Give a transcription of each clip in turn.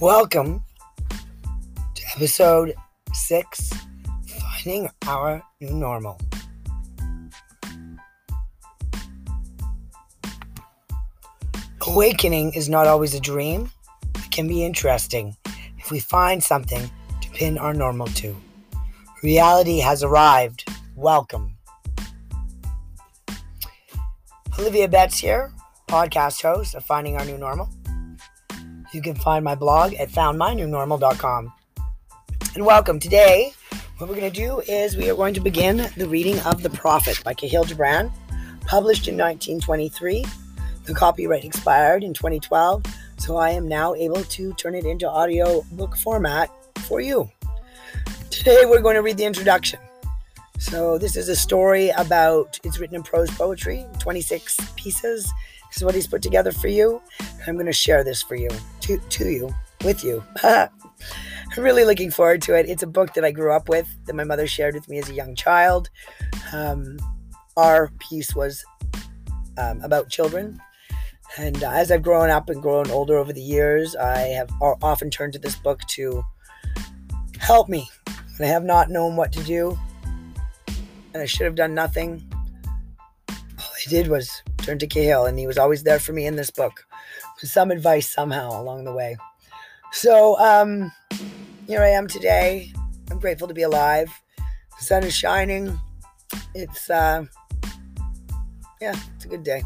Welcome to episode six Finding Our New Normal. Awakening is not always a dream. It can be interesting if we find something to pin our normal to. Reality has arrived. Welcome. Olivia Betts here, podcast host of Finding Our New Normal. You can find my blog at foundmynewnormal.com. And welcome. Today, what we're going to do is we are going to begin the reading of The Prophet by Kahlil Gibran, published in 1923. The copyright expired in 2012, so I am now able to turn it into audio book format for you. Today, we're going to read the introduction. So, this is a story about, it's written in prose poetry, 26 pieces. This is what he's put together for you. I'm going to share this for you, to, to you, with you. I'm really looking forward to it. It's a book that I grew up with, that my mother shared with me as a young child. Um, our piece was um, about children. And uh, as I've grown up and grown older over the years, I have often turned to this book to help me when I have not known what to do and I should have done nothing. All I did was turn to Kahlil, and he was always there for me in this book some advice somehow along the way. So um, here I am today. I'm grateful to be alive. The sun is shining. It's uh, yeah, it's a good day.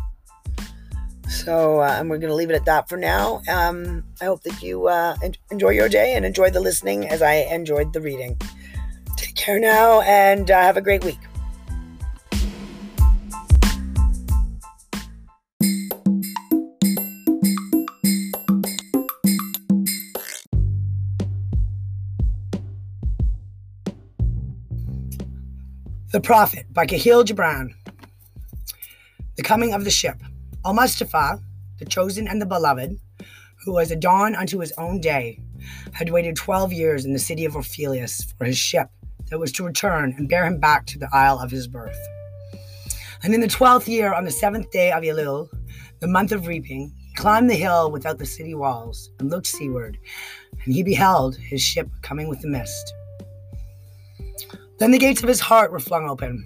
So uh, and we're going to leave it at that for now. Um, I hope that you uh, enjoy your day and enjoy the listening as I enjoyed the reading. Take care now and uh, have a great week. The Prophet by Kahlil Gibran. The Coming of the Ship. Al Mustafa, the chosen and the beloved, who was a dawn unto his own day, had waited twelve years in the city of Orphalese for his ship that was to return and bear him back to the isle of his birth. And in the twelfth year, on the seventh day of Elul, the month of reaping, he climbed the hill without the city walls and looked seaward, and he beheld his ship coming with the mist. Then the gates of his heart were flung open,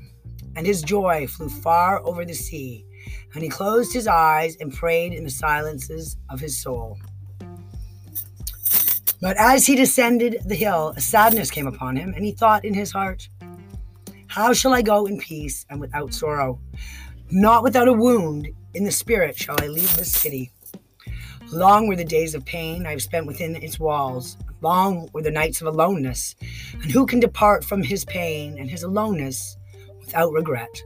and his joy flew far over the sea, and he closed his eyes and prayed in the silences of his soul. But as he descended the hill, a sadness came upon him, and he thought in his heart, How shall I go in peace and without sorrow? Not without a wound in the spirit shall I leave this city. Long were the days of pain I have spent within its walls, Long were the nights of aloneness, and who can depart from his pain and his aloneness without regret?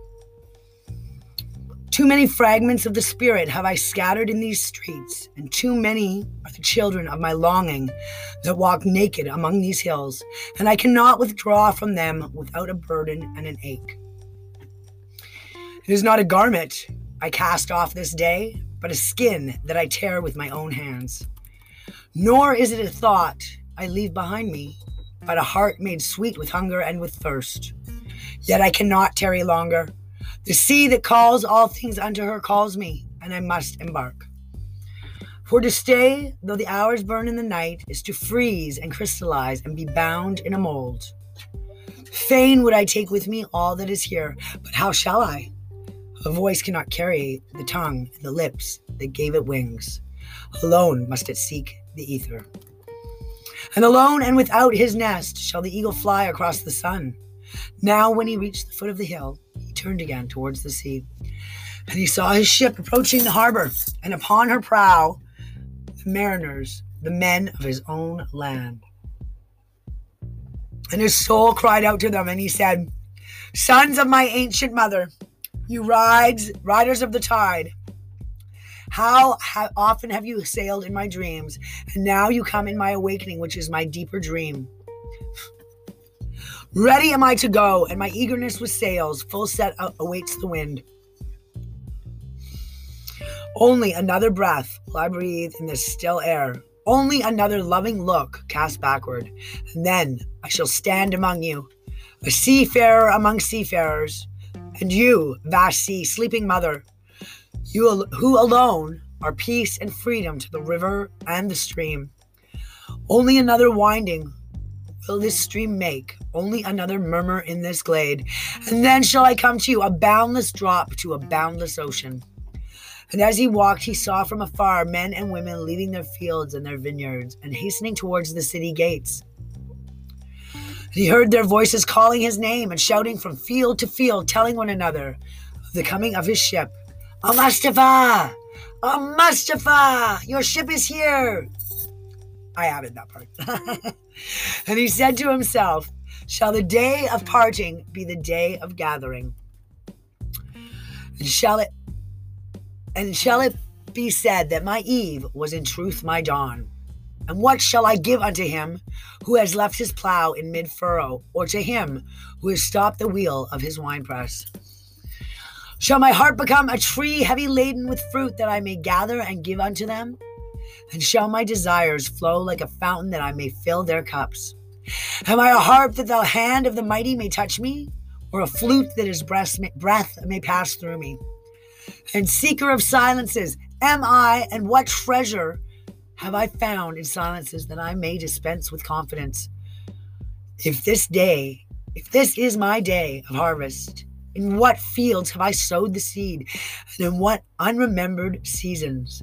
Too many fragments of the Spirit have I scattered in these streets, and too many are the children of my longing that walk naked among these hills, and I cannot withdraw from them without a burden and an ache. It is not a garment I cast off this day, but a skin that I tear with my own hands. Nor is it a thought I leave behind me, but a heart made sweet with hunger and with thirst. Yet I cannot tarry longer. The sea that calls all things unto her calls me, and I must embark. For to stay, though the hours burn in the night, is to freeze and crystallize and be bound in a mold. Fain would I take with me all that is here, but how shall I? A voice cannot carry the tongue and the lips that gave it wings. Alone must it seek the ether. And alone and without his nest shall the eagle fly across the sun. Now, when he reached the foot of the hill, he turned again towards the sea. And he saw his ship approaching the harbor, and upon her prow, the mariners, the men of his own land. And his soul cried out to them, and he said, Sons of my ancient mother, you rides, riders of the tide, how often have you sailed in my dreams, and now you come in my awakening, which is my deeper dream? Ready am I to go, and my eagerness with sails full set awaits the wind. Only another breath will I breathe in this still air. Only another loving look cast backward, and then I shall stand among you, a seafarer among seafarers, and you, vast sea, sleeping mother, you who alone are peace and freedom to the river and the stream. Only another winding will this stream make, only another murmur in this glade, and then shall I come to you, a boundless drop to a boundless ocean. And as he walked, he saw from afar men and women leaving their fields and their vineyards and hastening towards the city gates. He heard their voices calling his name and shouting from field to field, telling one another of the coming of his ship. Al Mustafa! Al Mustafa! Your ship is here! I added that part. and he said to himself, Shall the day of parting be the day of gathering? And shall it and shall it be said that my eve was in truth my dawn? And what shall I give unto him who has left his plow in mid furrow, or to him who has stopped the wheel of his winepress? Shall my heart become a tree heavy laden with fruit that I may gather and give unto them? And shall my desires flow like a fountain that I may fill their cups? Am I a harp that the hand of the mighty may touch me, or a flute that his breath may pass through me? And seeker of silences, am I, and what treasure have I found in silences that I may dispense with confidence? If this day, if this is my day of harvest, in what fields have I sowed the seed, and in what unremembered seasons?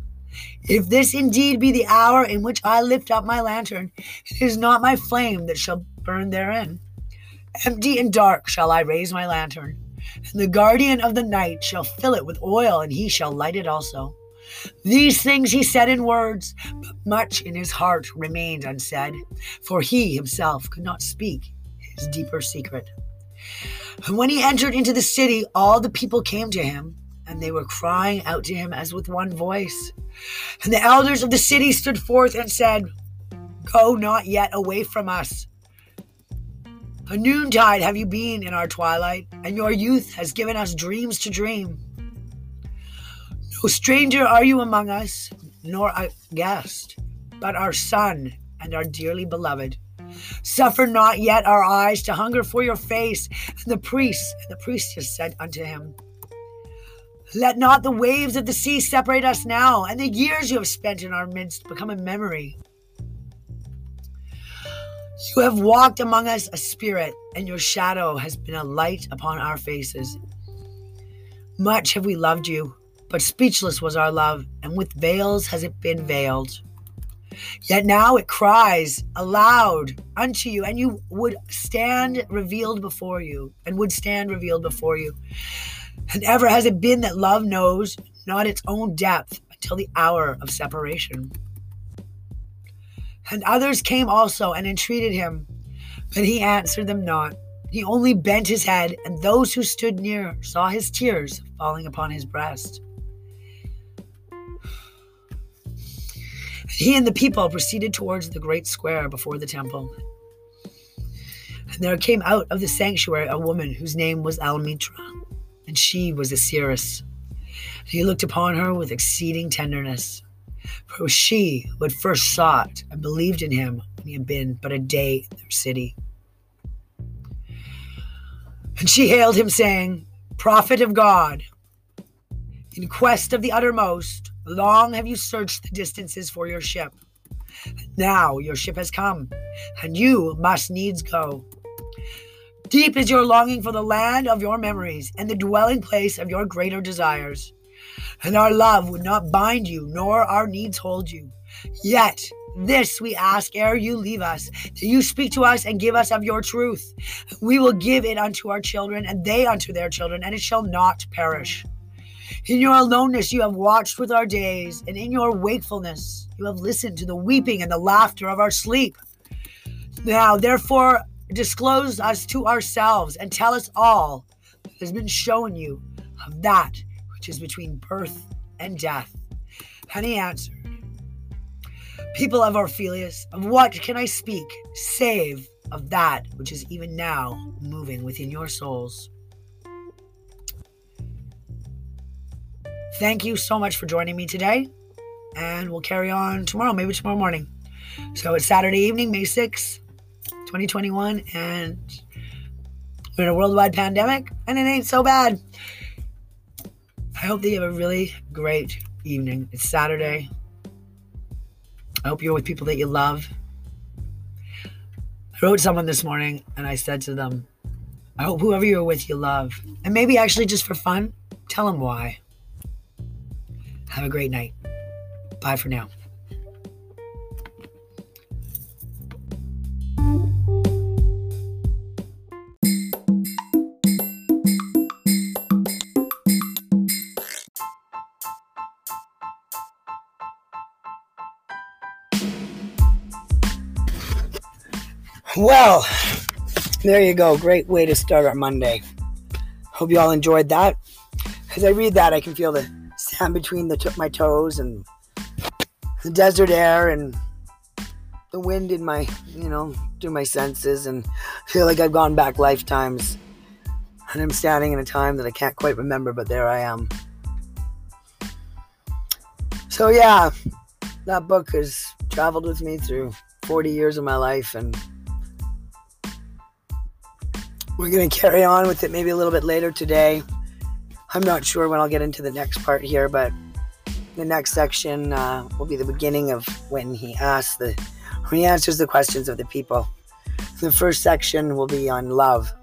If this indeed be the hour in which I lift up my lantern, it is not my flame that shall burn therein. Empty and dark shall I raise my lantern, and the guardian of the night shall fill it with oil, and he shall light it also. These things he said in words, but much in his heart remained unsaid, for he himself could not speak his deeper secret. And when he entered into the city, all the people came to him, and they were crying out to him as with one voice. And the elders of the city stood forth and said, Go not yet away from us. A noontide have you been in our twilight, and your youth has given us dreams to dream. No stranger are you among us, nor a guest, but our son and our dearly beloved. Suffer not yet our eyes to hunger for your face. And the priest and the priestess said unto him, let not the waves of the sea separate us now, and the years you have spent in our midst become a memory. You have walked among us a spirit, and your shadow has been a light upon our faces. Much have we loved you, but speechless was our love, and with veils has it been veiled. Yet now it cries aloud unto you, and you would stand revealed before you, and would stand revealed before you. And ever has it been that love knows not its own depth until the hour of separation. And others came also and entreated him, but he answered them not. He only bent his head, and those who stood near saw his tears falling upon his breast. He and the people proceeded towards the great square before the temple. And there came out of the sanctuary a woman whose name was Almitra and she was a seeress. He looked upon her with exceeding tenderness, for it was she who had first sought and believed in him when he had been but a day in their city. And she hailed him, saying, Prophet of God, in quest of the uttermost, long have you searched the distances for your ship. Now your ship has come, and you must needs go. Deep is your longing for the land of your memories and the dwelling place of your greater desires. And our love would not bind you, nor our needs hold you. Yet, this we ask ere you leave us, that you speak to us and give us of your truth. We will give it unto our children, and they unto their children, and it shall not perish. In your aloneness, you have watched with our days, and in your wakefulness, you have listened to the weeping and the laughter of our sleep. Now, therefore, disclose us to ourselves and tell us all that has been shown you of that which is between birth and death. He answered, People of Orphalese, of what can I speak save of that which is even now moving within your souls? Thank you so much for joining me today, and we'll carry on tomorrow, maybe tomorrow morning. So it's Saturday evening, May 6th. 2021, and we're in a worldwide pandemic, and it ain't so bad. I hope that you have a really great evening. It's Saturday. I hope you're with people that you love. I wrote someone this morning and I said to them, I hope whoever you're with you love. And maybe actually just for fun, tell them why. Have a great night. Bye for now. Well, there you go. Great way to start our Monday. Hope you all enjoyed that. As I read that, I can feel the sand between the my toes and the desert air and the wind in my, you know, through my senses and feel like I've gone back lifetimes. And I'm standing in a time that I can't quite remember, but there I am. So, yeah, that book has traveled with me through 40 years of my life and we're going to carry on with it maybe a little bit later today. I'm not sure when I'll get into the next part here, but the next section uh, will be the beginning of when he asks the when he answers the questions of the people. The first section will be on love.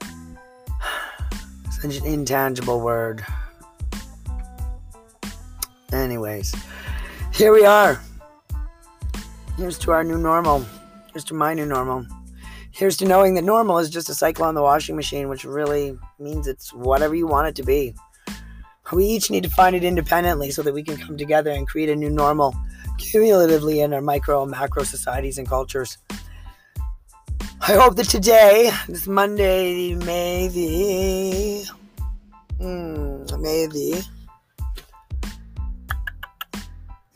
Such an intangible word. Anyways, here we are. Here's to our new normal. Here's to my new normal. Here's to knowing that normal is just a cycle on the washing machine, which really means it's whatever you want it to be. We each need to find it independently so that we can come together and create a new normal cumulatively in our micro and macro societies and cultures. I hope that today, this Monday, May the mm, May the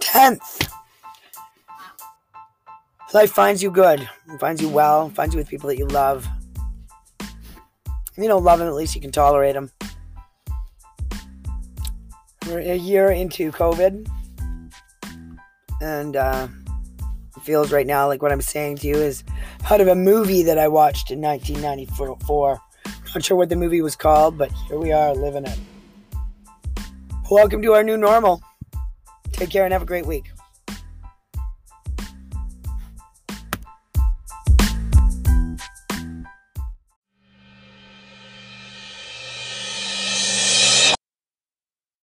10th, Life finds you good, finds you well, finds you with people that you love. You don't love them, at least you can tolerate them. We're a year into COVID, and uh, it feels right now like what I'm saying to you is out of a movie that I watched in 1994. Not sure what the movie was called, but here we are living it. Welcome to our new normal. Take care and have a great week.